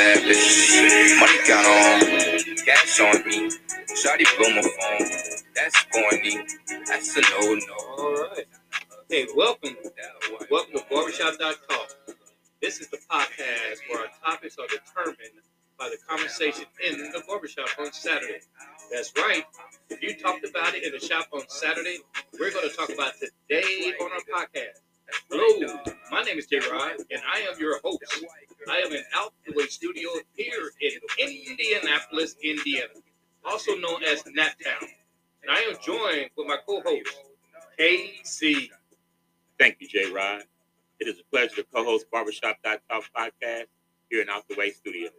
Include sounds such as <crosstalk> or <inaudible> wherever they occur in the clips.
bad bitch. Money count on, cash on me. Shawty blow my phone. That's corny. That's a no no. All right. Hey, welcome. Welcome to Barbershop.talk. This is the podcast where our topics are determined by the conversation in the barbershop on Saturday. That's right. If you talked about it in the shop on Saturday, we're going to talk about today on our podcast. Hello, my name is Jay Rod, and I am your host. I am in Out the Studio here in Indianapolis, Indiana, also known as Naptown. And I am joined with my co-host, KC. Thank you, Jay Rod. It is a pleasure to co-host Barbershop.talk podcast here in Out the Way Studios.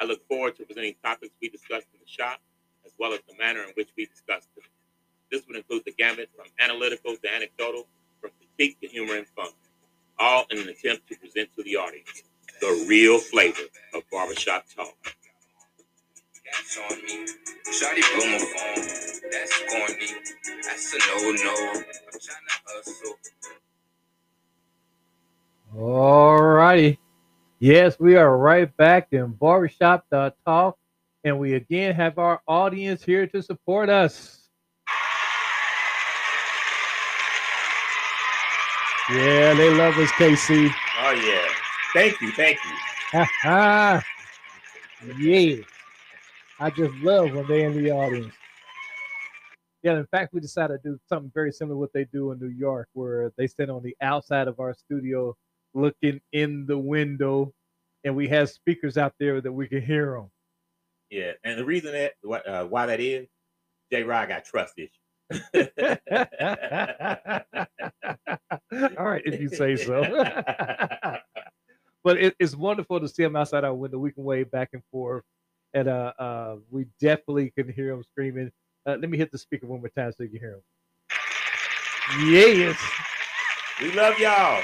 I look forward to presenting topics we discussed in the shop, as well as the manner in which we discussed them. This would include the gamut from analytical to anecdotal, humor and fun, all in an attempt to present to the audience the real flavor of barbershop talk. Cash on me. Shawty blow my phone. That's corny. That's a no no. I'm trying to hustle. All righty. Yes, we are right back in Barbershop Talk, and we again have our audience here to support us. Yeah, they love us, KC. Oh yeah. Thank you, thank you. <laughs> Yeah. I just love when they're in the audience. Yeah, in fact, we decided to do something very similar to what they do in New York, where they stand on the outside of our studio looking in the window, and we have speakers out there that we can hear them. Yeah, and the reason that uh, why that is, Jay Rod got trust issues. <laughs> All right, if you say so. <laughs> but it, it's wonderful to see them outside our window. We can wave back and forth, and uh, uh, we definitely can hear them screaming. Uh, let me hit the speaker one more time so you can hear them. Yes. we love y'all.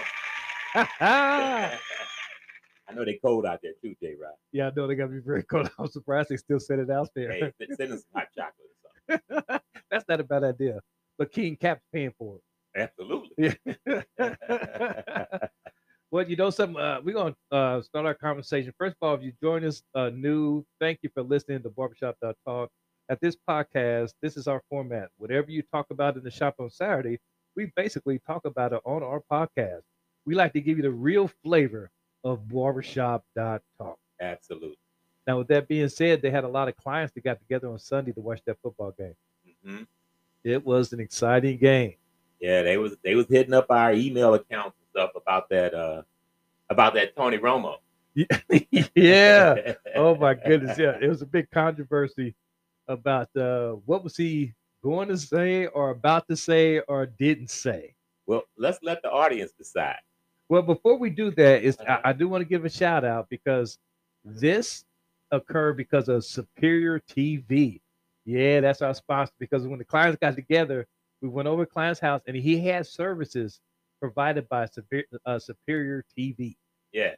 <laughs> I know they cold out there too, Jay Rod. I know they got to be very cold. I'm surprised they still set it out there. Hey, s- send us hot chocolate or something. <laughs> That's not a bad idea. But King Cap's paying for it. Absolutely. it. <laughs> <laughs> well, you know something. Uh, we're gonna uh, start our conversation. First of all, if you join us uh, new, thank you for listening to Barbershop Talk. At this podcast, this is our format. Whatever you talk about in the shop on Saturday, we basically talk about it on our podcast. We like to give you the real flavor of Barbershop Talk. Absolutely. Now, with that being said, they had a lot of clients that got together on Sunday to watch that football game. hmm It was an exciting game. Yeah, they was they was hitting up our email accounts and stuff about that uh about that Tony Romo. <laughs> yeah. <laughs> Oh my goodness. Yeah. It was a big controversy about uh, what was he going to say or about to say or didn't say. Well, let's let the audience decide. Well, before we do that, is. I, I do want to give a shout out because this occurred because of Superior TV. Yeah, that's our sponsor. Because when the clients got together, we went over to client's house and he had services provided by Superior, uh, Superior TV. Yeah.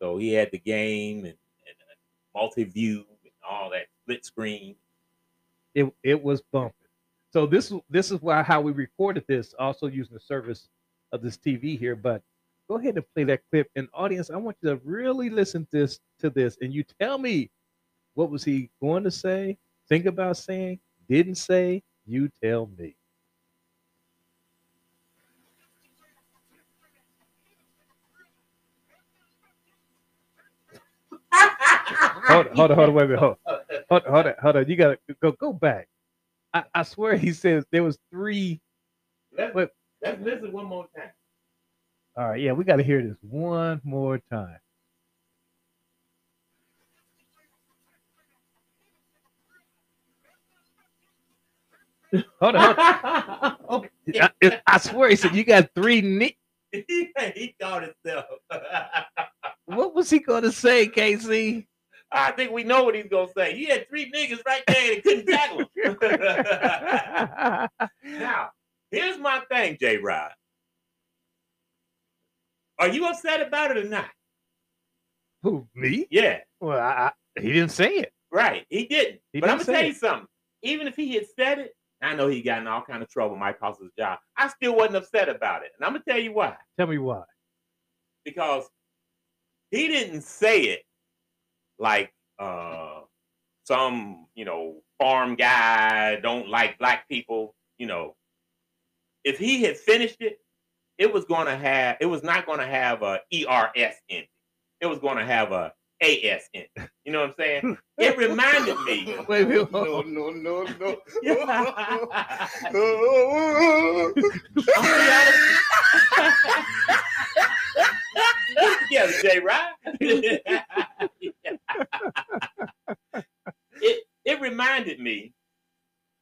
So he had the game and, and uh, multi-view and all that split screen. it it was bumping. So this this is why how we recorded this, also using the service of this TV here. But go ahead and play that clip. And audience, I want you to really listen to this to this, and you tell me what was he going to say, think about saying, didn't say. You tell me. <laughs> Hold on, hold on, hold on, wait a minute, hold, hold, hold on, hold on. You gotta go go back. I, I swear he says there was three. Let's, Wait. let's listen one more time. All right, yeah, we got to hear this one more time. <laughs> Hold on, <laughs> okay. I, I swear he said you got three. Ni- <laughs> he thought himself. what was he going to say, Casey? I think we know what he's gonna say. He had three niggas right there and couldn't tackle him. now, here's my thing, J Rod. Are you upset about it or not? Who me? Yeah, Well, I, I, he didn't say it. right. He didn't. He but I'm gonna tell you something. Even if he had said it, I know he got in all kind of trouble, might cost his job. I still wasn't upset about it. And I'm gonna tell you why. Tell me why. Because he didn't say it like uh some you know farm guy don't like black people you know if he had finished it it was going to have it was not going to have a ers ending it It was going to have a as ending you know what i'm saying it reminded me <laughs> Wait, wait, hold No, no, no, no. I'm gonna be honest. Together, Jay, right? <laughs> it it reminded me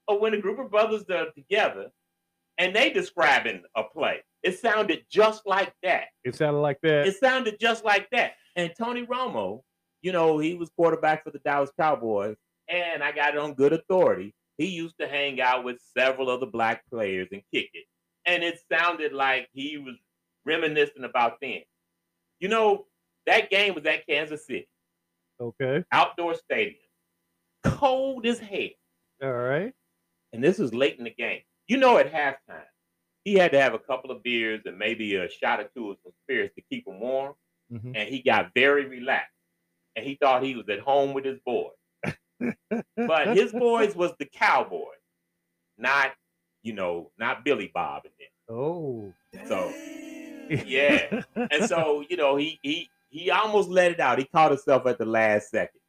of when a group of brothers are together and they describing a play. It sounded just like that. It sounded like that. It sounded just like that. And Tony Romo, you know, he was quarterback for the Dallas Cowboys, and I got it on good authority. He used to hang out with several of the black players and kick it. And it sounded like he was reminiscing about then. You know, that game was at Kansas City, okay. outdoor stadium, cold as hell. All right. And this was late in the game. You know, at halftime, he had to have a couple of beers and maybe a shot or two of some spirits to keep him warm. Mhm. and he got very relaxed and he thought he was at home with his boys <laughs> but his boys was the cowboys not you know not billy bob and them Oh. so <laughs> yeah and so you know he he he almost let it out he caught himself at the last second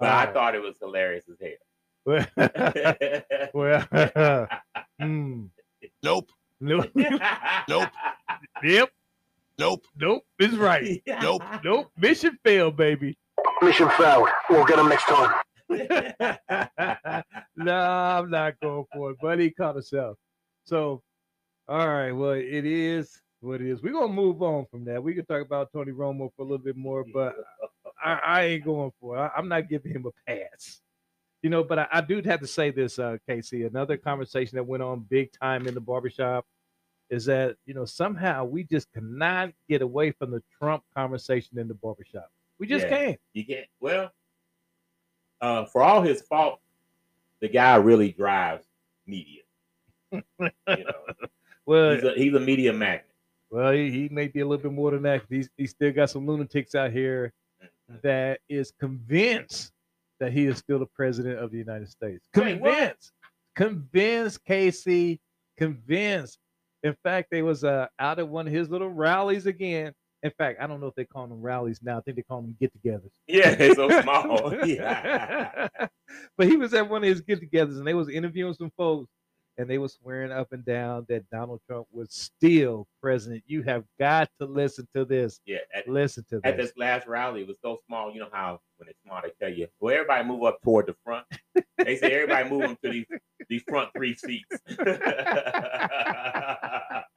but i thought it was hilarious as hell <laughs> well hmm. Nope. No. <laughs> Nope. Yep. Nope. Nope. It's right. <laughs> Nope. Nope. Mission failed, baby. Mission failed. We'll get him next time. <laughs> nah, I'm not going for it, but he caught himself. So, all right. Well, it is what it is. We're gonna move on from that. We can talk about Tony Romo for a little bit more, but I, I ain't going for it. I, I'm not giving him a pass. You know, but I, I do have to say this, uh, Casey. Another conversation that went on big time in the barbershop is that you know somehow we just cannot get away from the Trump conversation in the barbershop. We just Yeah. can't. You get well. Uh, for all his fault, the guy really drives media. <laughs> You know, Well, he's a, he's a media magnet. Well, he, he may be a little bit more than that. He's he still got some lunatics out here that is convinced that he is still the president of the United States. Wait? Convinced, convinced, Casey, convinced. In fact, they was uh, out at one of his little rallies again. In fact, I don't know if they call them rallies now. I think they call them get-togethers. <laughs> Yeah, it's so small. <laughs> yeah. but he was at one of his get-togethers, and they was interviewing some folks, and they was swearing up and down that Donald Trump was still president. You have got to listen to this. Yeah. At, Listen to at this. this last rally, it was so small. You know how when it's small, they tell you, "Well, everybody move up toward the front." They say everybody move them to these these front three seats. <laughs>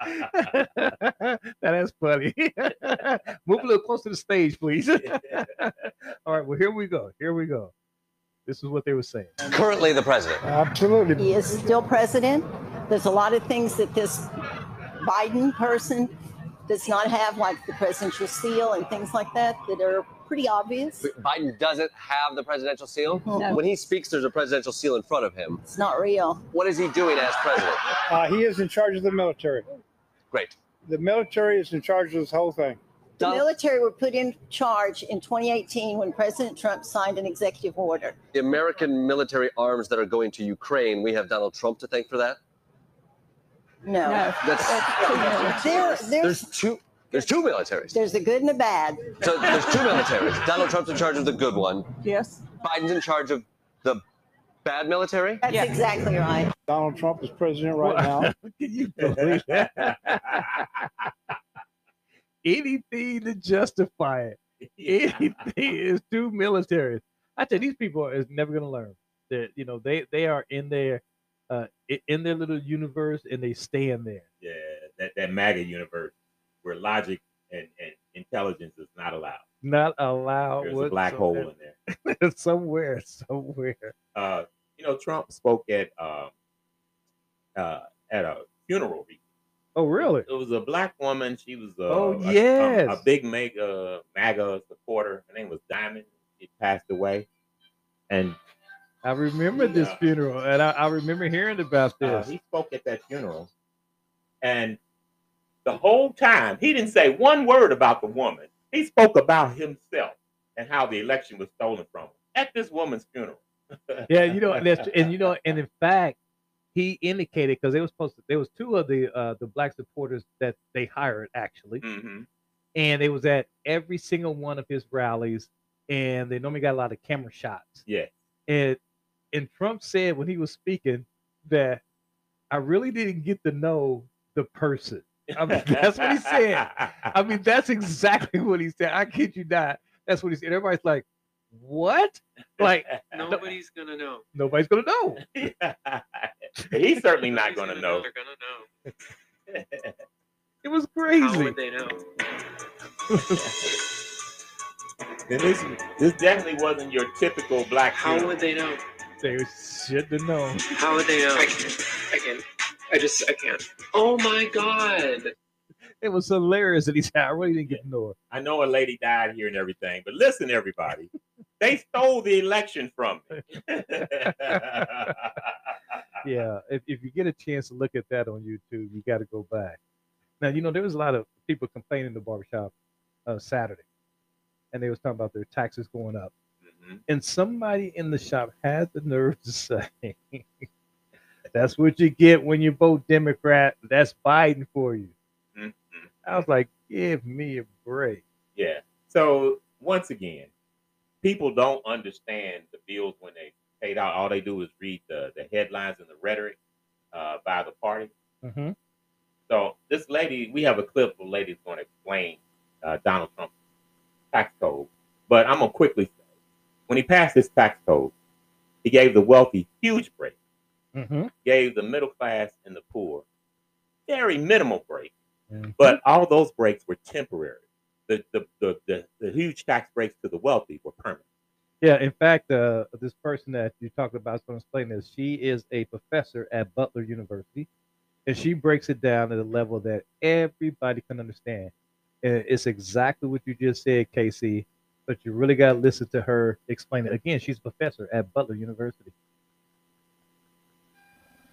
<laughs> that is funny. <laughs> Move a little closer to the stage, please. <laughs> All right, well, here we go. Here we go. This is what they were saying. currently the president. Absolutely. He is still president. There's a lot of things that this Biden person does not have, like the presidential seal and things like that, that are pretty obvious. Biden doesn't have the presidential seal. No. When he speaks, there's a presidential seal in front of him. It's not real. What is he doing as president? Uh, he is in charge of the military. Great. The military is in charge of this whole thing. The military were put in charge in 2018 when President Trump signed an executive order. The American military arms that are going to Ukraine, we have Donald Trump to thank for that. No. That's There, there's there's, two. There's two militaries. there's the good and the bad. So there's two militaries. Donald Trump's in charge of the good one. Yes. Biden's in charge of the bad military. That's exactly right. Donald Trump is president right now. <laughs> You believe? <laughs> Anything to justify it. <laughs> Anything is too military. I tell you, these people is never gonna learn. That you know they they are in their uh in their little universe and they stay in there. yeah, that that MAGA universe where logic and, and intelligence is not allowed. Not allowed. There's a black hole in there. somewhere, somewhere. Uh, you know, Trump spoke at um, uh, at a funeral. Oh, really? It was a black woman. She was uh, Oh, a, a- yes. a, big MAGA, MAGA supporter. Her name was Diamond. She passed away, and I remember this Yeah. funeral, and I, I remember hearing about uh, this. he spoke at that funeral. And the whole time, he didn't say one word about the woman. He spoke about himself and how the election was stolen from him at this woman's funeral. Yeah, you know, and that's and you know, and in fact, he indicated because they was supposed to. There was two of the uh the black supporters that they hired actually, hmm and they was at every single one of his rallies, and they normally got a lot of camera shots. Yeah. And and Trump said when he was speaking that I really didn't get to know the person. I mean, <laughs> that's what he said. I mean, that's exactly what he said. I kid you not. That's what he said. Everybody's like, "What?" Like <laughs> Nobody's gonna know. nobody's gonna know. <laughs> He's certainly not Nobody's going to know. They're gonna know. <laughs> It was crazy. How would they know? And this, this definitely wasn't your typical black How funeral. would they know? They should have known. How would they know? I can't. I can't. I just. I can't. Oh my god. It was hilarious that he said, "I really didn't get to know her." I know a lady died here and everything, but listen, everybody, they stole the election from me. <laughs> Yeah, if, if you get a chance to look at that on YouTube, you got to go back. Now, you know, there was a lot of people complaining in the barbershop uh, Saturday, and they was talking about their taxes going up. Mhm. And somebody in the shop had the nerve to <laughs> say, "That's what you get when you vote Democrat. That's Biden for you." Mhm. I was like, "Give me a break." Yeah. So once again, people don't understand the bills when they paid out. All they do is read the, the headlines and the rhetoric uh, by the party. Mm-hmm. So this lady, we have a clip of a lady who's going to explain uh, Donald Trump's tax code. But I'm gonna quickly say, when he passed this tax code, he gave the wealthy huge break, Mm-hmm. gave the middle class and the poor very minimal break. Mhm. But all those breaks were temporary. The the, the the huge tax breaks to the wealthy were permanent. Yeah, in fact, uh, this person that you talked about is going to explain this. She is a professor at Butler University, and she breaks it down at a level that everybody can understand. And it's exactly what you just said, Casey. But you really got to listen to her explain it. Again, she's a professor at Butler University.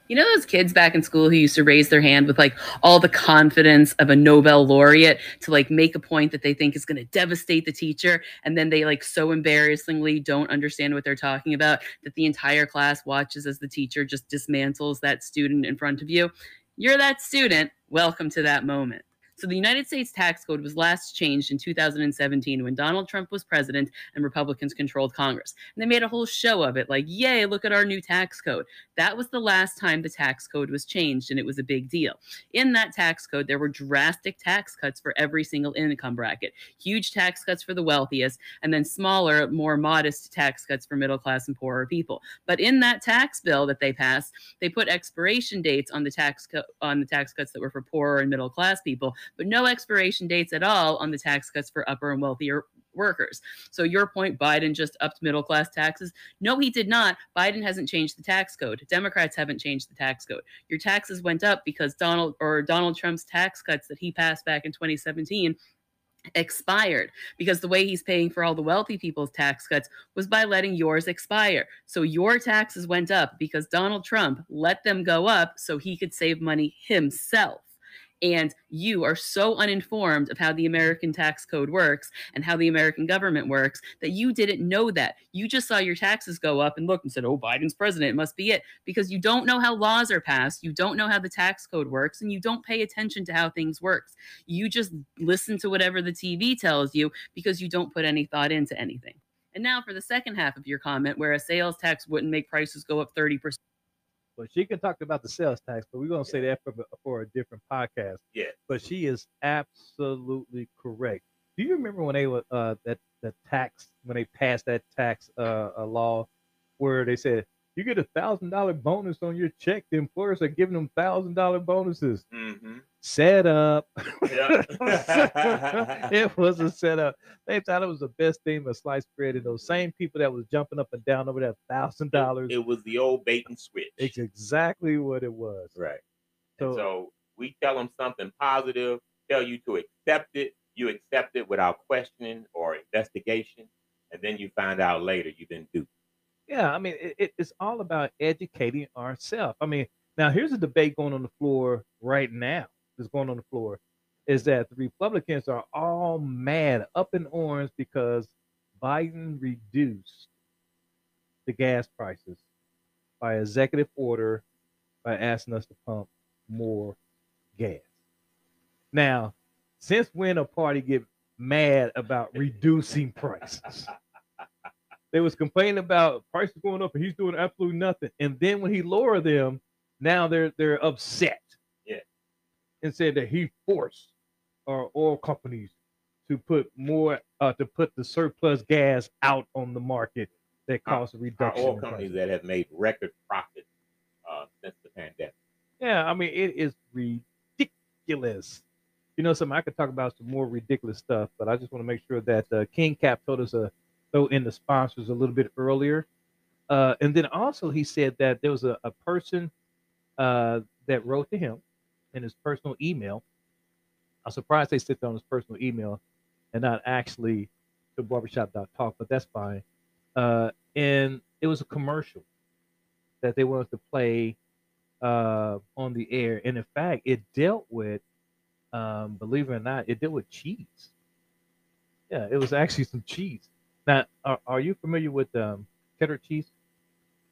You know those kids back in school who used to raise their hand with like all the confidence of a Nobel laureate to like make a point that they think is going to devastate the teacher and then they like so embarrassingly don't understand what they're talking about that the entire class watches as the teacher just dismantles that student in front of you. You're that student. Welcome to that moment. So the United States tax code was last changed in 2017 when Donald Trump was president and Republicans controlled Congress. And they made a whole show of it like, "Yay, look at our new tax code." That was the last time the tax code was changed, and it was a big deal. In that tax code, there were drastic tax cuts for every single income bracket, huge tax cuts for the wealthiest, and then smaller, more modest tax cuts for middle class and poorer people. But in that tax bill that they passed, they put expiration dates on the tax co- on the tax cuts that were for poorer and middle class people, but no expiration dates at all on the tax cuts for upper and wealthier workers. So your point, Biden just upped middle class taxes. No, he did not. Biden hasn't changed the tax code. Democrats haven't changed the tax code. Your taxes went up because Donald or Donald Trump's tax cuts that he passed back in 2017 expired because the way he's paying for all the wealthy people's tax cuts was by letting yours expire. So your taxes went up because Donald Trump let them go up so he could save money himself. And you are so uninformed of how the American tax code works and how the American government works that you didn't know that. You just saw your taxes go up and looked and said, oh, Biden's president, it must be it. Because you don't know how laws are passed, you don't know how the tax code works, and you don't pay attention to how things works. You just listen to whatever the TV tells you because you don't put any thought into anything. And now for the second half of your comment, where a sales tax wouldn't make prices go up 30%. But she can talk about the sales tax, but we're going to say that for, for a different podcast. Yeah. But she is absolutely correct. Do you remember when they were uh, that the tax when they passed that tax uh, a law where they said you get a thousand dollar bonus on your check? The employers are giving them thousand dollar bonuses. Mm-hmm. Set up. Yeah. <laughs> it was a setup. They thought it was the best thing with sliced bread, and those same people that was jumping up and down over that thousand dollars. It was the old bait and switch. It's exactly what it was. Right. So, so we tell them something positive, tell you to accept it. You accept it without questioning or investigation, and then you find out later you've been duped. Yeah, I mean, it, it- it's all about educating ourselves. I mean, now here's a debate going on the floor right now. That's going on the floor is that the Republicans are all mad, up in arms because Biden reduced the gas prices by executive order by asking us to pump more gas. Now, since when a party get mad about reducing prices? They was complaining about prices going up and he's doing absolutely nothing. And then when he lowered them, now they're they're upset. Yeah. And said that he forced our oil companies to put more uh to put the surplus gas out on the market that caused a Our reduction. oil companies that have made record profits uh, since the pandemic. Yeah, I mean it is ridiculous. You know, something I could talk about some more ridiculous stuff, but I just want to make sure that uh, King Cap told us to throw in the sponsors a little bit earlier, uh, and then also he said that there was a, a person uh, that wrote to him in his personal email. I'm surprised they sent on his personal email and not actually to barbershop.talk, but that's fine. Uh, and it was a commercial that they wanted to play uh, on the air. And in fact, it dealt with, um, believe it or not, it dealt with cheese. Yeah, it was actually some cheese. Now, are, are you familiar with um, cheddar cheese?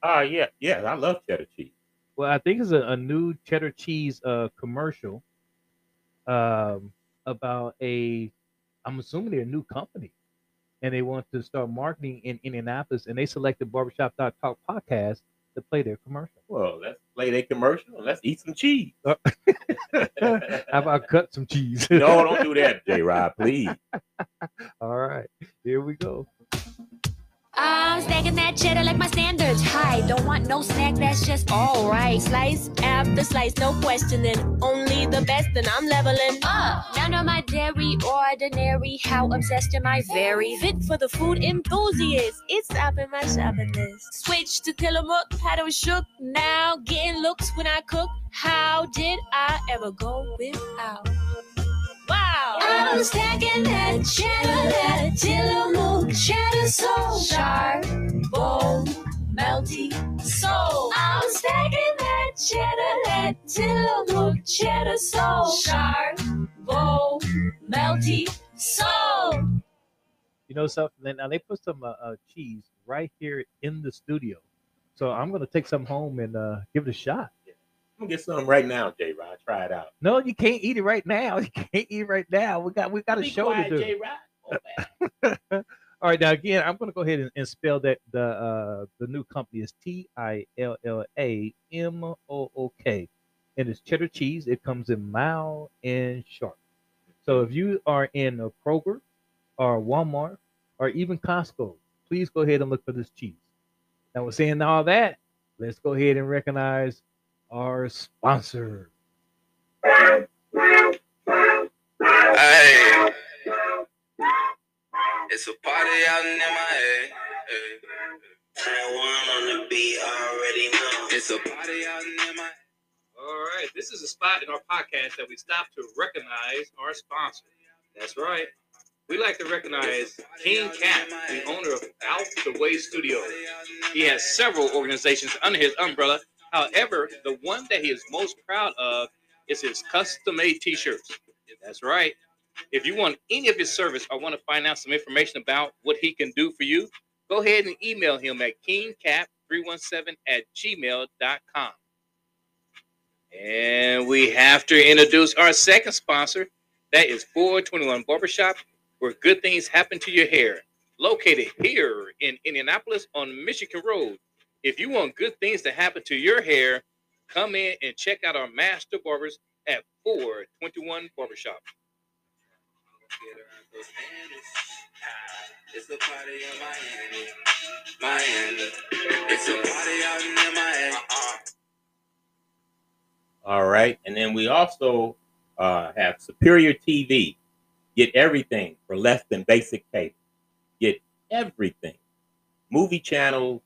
Oh, yeah. Yeah, I love cheddar cheese. Well, I think it's a, a new cheddar cheese uh, commercial um, about a, I'm assuming they're a new company, and they want to start marketing in Indianapolis, and they selected Barbershop.talk podcast to play their commercial. Well, let's play their commercial and let's eat some cheese. <laughs> How about cut some cheese? no, don't do that, J Rod, please. <laughs> All right, here we go. Uh, I'm stacking that cheddar like my standards high. Don't want no snack, that's just alright. Slice after slice, no questioning. Only the best, and I'm leveling up. Uh, none of my dairy ordinary. How obsessed am I? Very fit for the food enthusiast. It's up in my shopping list. Switch to Tillamook, was shook. Now getting looks when I cook. How did I ever go without? Wow! I'm stacking that cheddar, that Tillamook cheddar so sharp, bone, melty, so I'm stacking that cheddar, that Tillamook cheddar so sharp, bone, melty, so. You know something? Now they put some uh, uh, cheese right here in the studio, so I'm gonna take some home and uh, give it a shot. I'm gonna get some right now, J Rod. Try it out. No, you can't eat it right now. <laughs> You can't eat it right now. We got we got a show quiet, to do. J Rod. <laughs> All right, now again, I'm gonna go ahead and, and spell that the uh the new company is T I L L A M O O K, and it's cheddar cheese. It comes in mild and sharp. So if you are in a Kroger or Walmart or even Costco, please go ahead and look for this cheese. Now, we're saying all that. Let's go ahead and recognize our sponsor. Hey. It's a party out in MIA. Hey. Taiwan on the beat already know. It's a party out in MIA. All right, this is a spot in our podcast that we stop to recognize our sponsor. That's right. We like to recognize King Cap, the owner of Out the Way Studios. He has several organizations under his umbrella. However, the one that he is most proud of is his custom-made t-shirts. That's right. If you want any of his service or want to find out some information about what he can do for you, go ahead and email him at kingcap317 at gmail.com. And we have to introduce our second sponsor. That is 421 Barbershop, where good things happen to your hair. Located here in Indianapolis on Michigan Road. If you want good things to happen to your hair, come in and check out our master barbers at 421 Barbershop. It's a party in Miami. Miami. It's a party out in Miami. Uh-uh. All right. And then we also uh, have Superior TV. Get everything for less than basic cable. Get everything. Movie channels,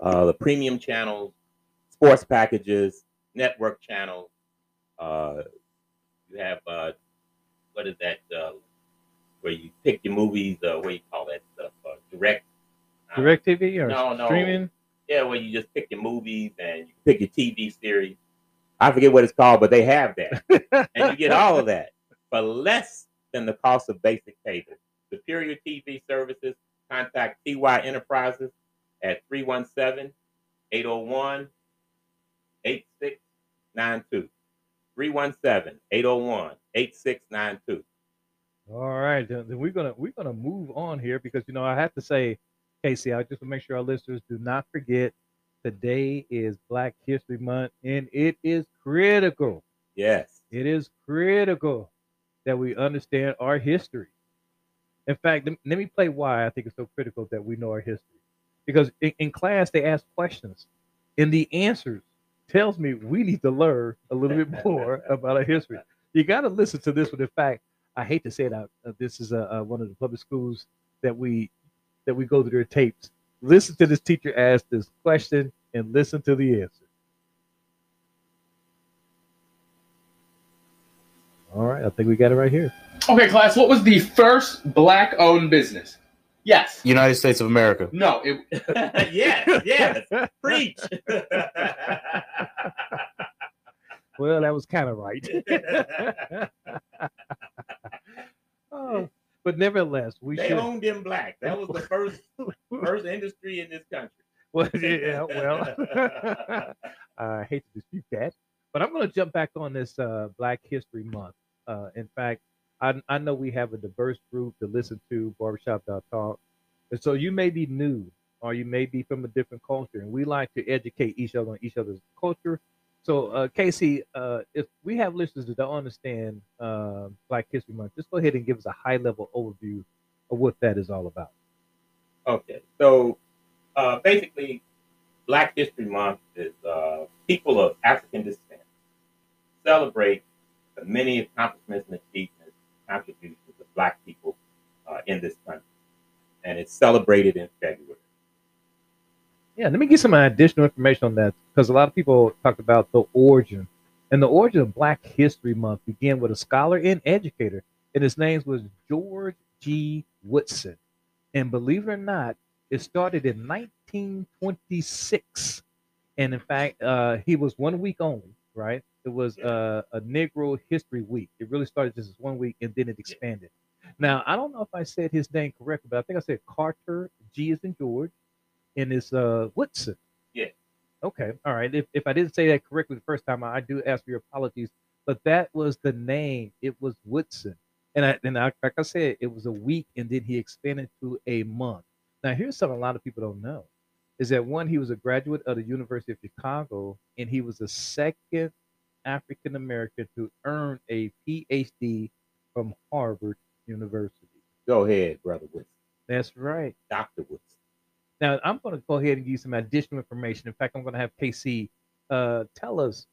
uh, the premium channels, sports packages, network channels. Uh, you have, uh, what is that, uh, where you pick your movies, uh, what do you call that stuff? Uh, direct. uh, Direct TV or no, no. streaming? Yeah, where you just pick your movies and you pick your TV series. I forget what it's called, but they have that. <laughs> and you get all of that for less than the cost of basic cable. Superior TV services contact TY Enterprises at 317 801 8692. 317 801 8692. All right, then, then we're gonna we're gonna move on here because you know I have to say, Casey, I just want to make sure our listeners do not forget today is Black History Month, and it is critical. Yes. It is critical that we understand our history. In fact, let me play why I think it's so critical that we know our history. Because in, in class they ask questions, and the answers tells me we need to learn a little bit <laughs> more about our history. You got to listen to this one. In fact, I hate to say it out. Uh, this is uh, uh, one of the public schools that we that we go through their tapes. Listen to this teacher ask this question and listen to the answer. All right, I think we got it right here. Okay, class, what was the first black owned business? Yes. United States of America. No, it <laughs> yes, yes. <laughs> Preach. Well, that was kind of right. <laughs> oh, but nevertheless, we they should. owned them black. That was the first first industry in this country. Well, yeah, well, I hate to dispute that, but I'm going to jump back on this uh, Black History Month. Uh, in fact, I, I know we have a diverse group to listen to Barbershop Talk, and so you may be new or you may be from a different culture, and we like to educate each other on each other's culture. So, uh, Casey, uh, if we have listeners that don't understand uh, Black History Month, just go ahead and give us a high level overview of what that is all about. Okay, so uh, basically, Black History Month is uh, people of African descent celebrate the many accomplishments and achievements, contributions of Black people uh, in this country, and it's celebrated in February. Yeah, let me get some additional information on that because a lot of people talk about the origin. And the origin of Black History Month began with a scholar and educator, and his name was George G. Woodson. And believe it or not, it started in 1926. And in fact, uh, he was one week only, right? It was uh, a Negro History Week. It really started just as one week and then it expanded. Now, I don't know if I said his name correctly, but I think I said Carter G is in George and it's uh Woodson. Yeah. Okay. All right. If, if I didn't say that correctly the first time, I do ask for your apologies. But that was the name. It was Woodson. And I and I, like I said, it was a week and then he expanded to a month. Now here's something a lot of people don't know. Is that one, he was a graduate of the University of Chicago, and he was the second African American to earn a PhD from Harvard University. Go ahead, Brother Woodson. That's right. Dr. Woodson. Now I'm going to go ahead and give you some additional information. In fact, I'm going to have KC uh, tell us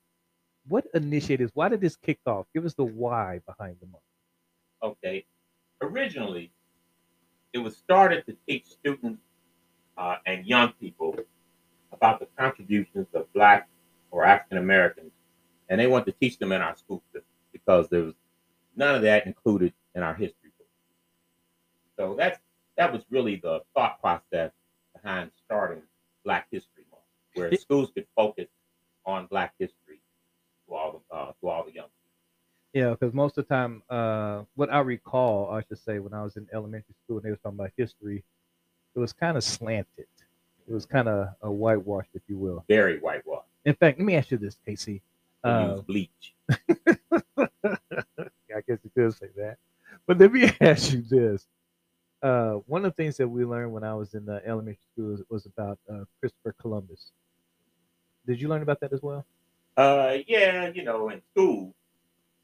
what initiated. Why did this kick off? Give us the why behind the month. Okay. Originally, it was started to teach students uh, and young people about the contributions of Black or African Americans, and they want to teach them in our school system because there was none of that included in our history book. So that's that was really the thought process behind starting Black History Month, where schools could focus on Black history to all the uh, to all the young people. Yeah, because most of the time, uh, what I recall, I should say, when I was in elementary school and they was talking about history, it was kind of slanted. It was kind of a whitewashed, if you will. Very whitewashed. In fact, let me ask you this, Casey. Uh, use bleach. I guess you could say that. But let me <laughs> ask you this. Uh, one of the things that we learned when I was in uh, elementary school was, was about uh, Christopher Columbus. Did you learn about that as well? Uh, yeah, you know, in school,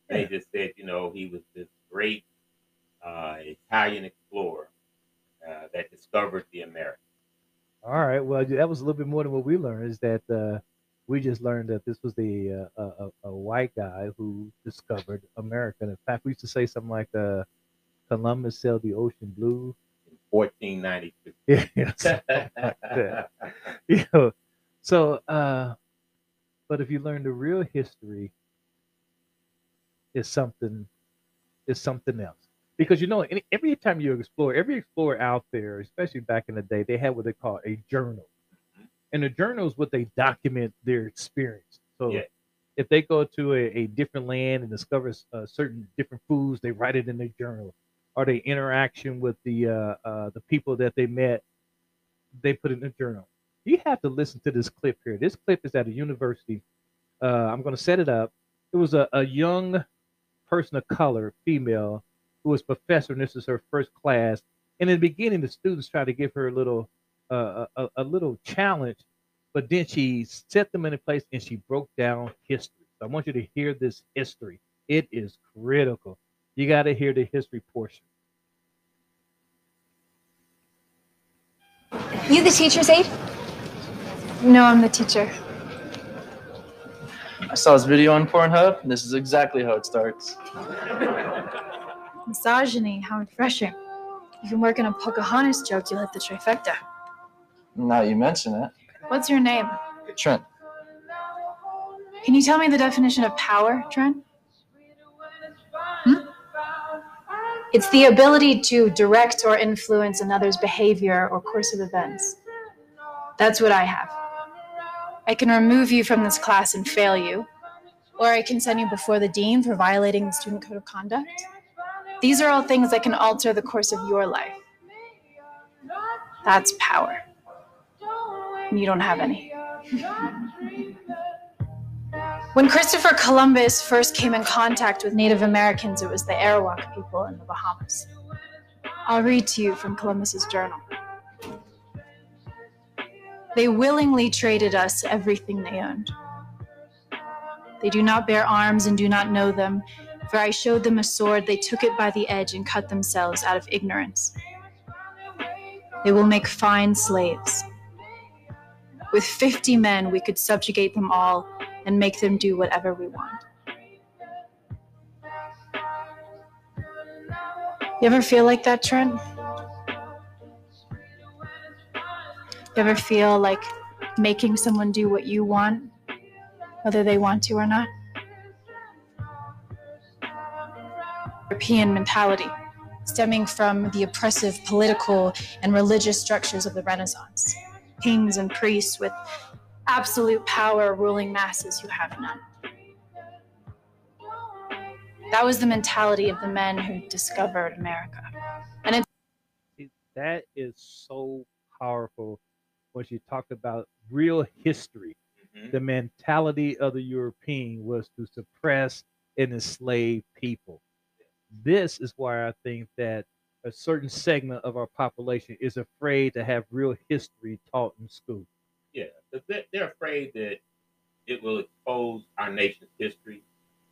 they just said, you know, he was this great uh, Italian explorer uh, that discovered the Americas. All right. Well, that was a little bit more than what we learned. Is that uh, we just learned that this was the uh, a, a, white guy who discovered America. And in fact, we used to say something like uh, Columbus sailed the ocean blue. In 1492. <laughs> Yeah. something like that. <laughs> you know, so uh, but if you learn the real history, is something is something else. Because you know, any, every time you explore, every explorer out there, especially back in the day, they had what they call a journal. And a journal is what they document their experience. So Yeah. if they go to a, a different land and discover uh, certain different foods, they write it in their journal. or their interaction with the uh, uh, the people that they met, they put in the journal. You have to listen to this clip here. This clip is at a university. Uh, I'm going to set it up. It was a, a young person of color, female, who was professor, and this is her first class. And in the beginning, the students tried to give her a little uh, a, a little challenge, but then she set them in a place and she broke down history. So I want you to hear this history. It is critical. You got to hear the history portion. You the teacher's aide? No, I'm the teacher. I saw this video on Pornhub, and this is exactly how it starts. <laughs> Misogyny, how refreshing. You can work in a Pocahontas joke, you'll hit the trifecta. Now you mention it. What's your name? Trent. Can you tell me the definition of power, Trent? Hmm? It's the ability to direct or influence another's behavior or course of events. That's what I have. I can remove you from this class and fail you, or I can send you before the dean for violating the student code of conduct. These are all things that can alter the course of your life. That's power. You don't have any. When Christopher Columbus first came in contact with Native Americans, it was the Arawak people in the Bahamas. I'll read to you from Columbus's journal. They willingly traded us everything they owned. They do not bear arms and do not know them, for I showed them a sword, they took it by the edge and cut themselves out of ignorance. They will make fine slaves. With 50 men, we could subjugate them all and make them do whatever we want. You ever feel like that, Trent? You ever feel like making someone do what you want, whether they want to or not? European mentality, stemming from the oppressive political and religious structures of the Renaissance. Kings and priests with absolute power ruling masses who have none. That was the mentality of the men who discovered America. And it's See, that is so powerful when she talked about real history. Mm-hmm. The mentality of the European was to suppress and enslave people. This is why I think that a certain segment of our population is afraid to have real history taught in school. Yeah, they're, they're afraid that it will expose our nation's history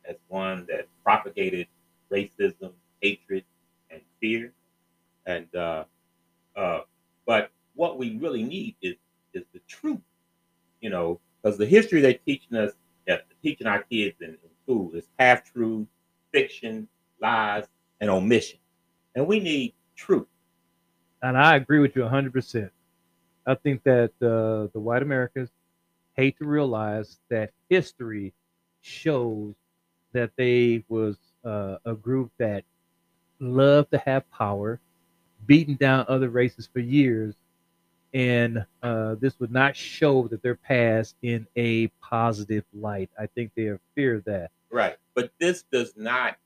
as one that propagated racism, hatred, and fear. And uh, uh, but what we really need is is the truth, you know, because the history they're teaching us, that teaching our kids in, in school is half truth, fiction, lies, and omission, and we need truth. And I agree with you 100%. I think that uh, the white Americans hate to realize that history shows that they was uh, a group that loved to have power, beaten down other races for years, and uh, this would not show that their past in a positive light. I think they are fear of that. Right. But this does not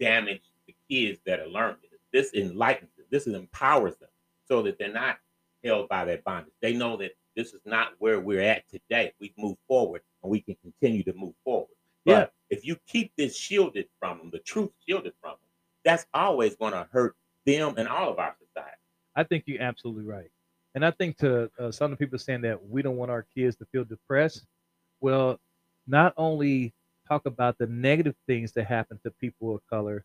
damage the kids that are learning. This enlightens them. This empowers them so that they're not held by that bondage. They know that this is not where we're at today. We've moved forward and we can continue to move forward. Yeah. But if you keep this shielded from them, the truth shielded from them, that's always going to hurt them and all of our society. I think you're absolutely right. And I think to uh, some of the people saying that we don't want our kids to feel depressed, well, not only talk about the negative things that happen to people of color,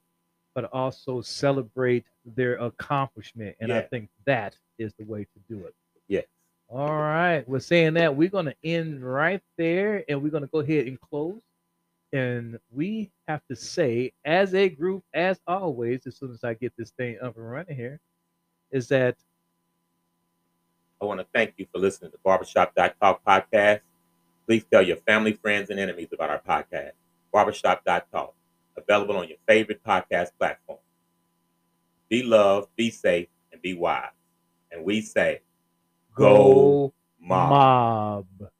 but also celebrate their accomplishment. And I think that is the way to do it. Yes. All right. We're saying that we're going to end right there and we're going to go ahead and close. And we have to say, as a group, as always, as soon as I get this thing up and running here, is that I want to thank you for listening to Barbershop Talk podcast. Please tell your family, friends, and enemies about our podcast, Barbershop Talk, available on your favorite podcast platform. Be loved, be safe, and be wise. And we say, go mob. mob.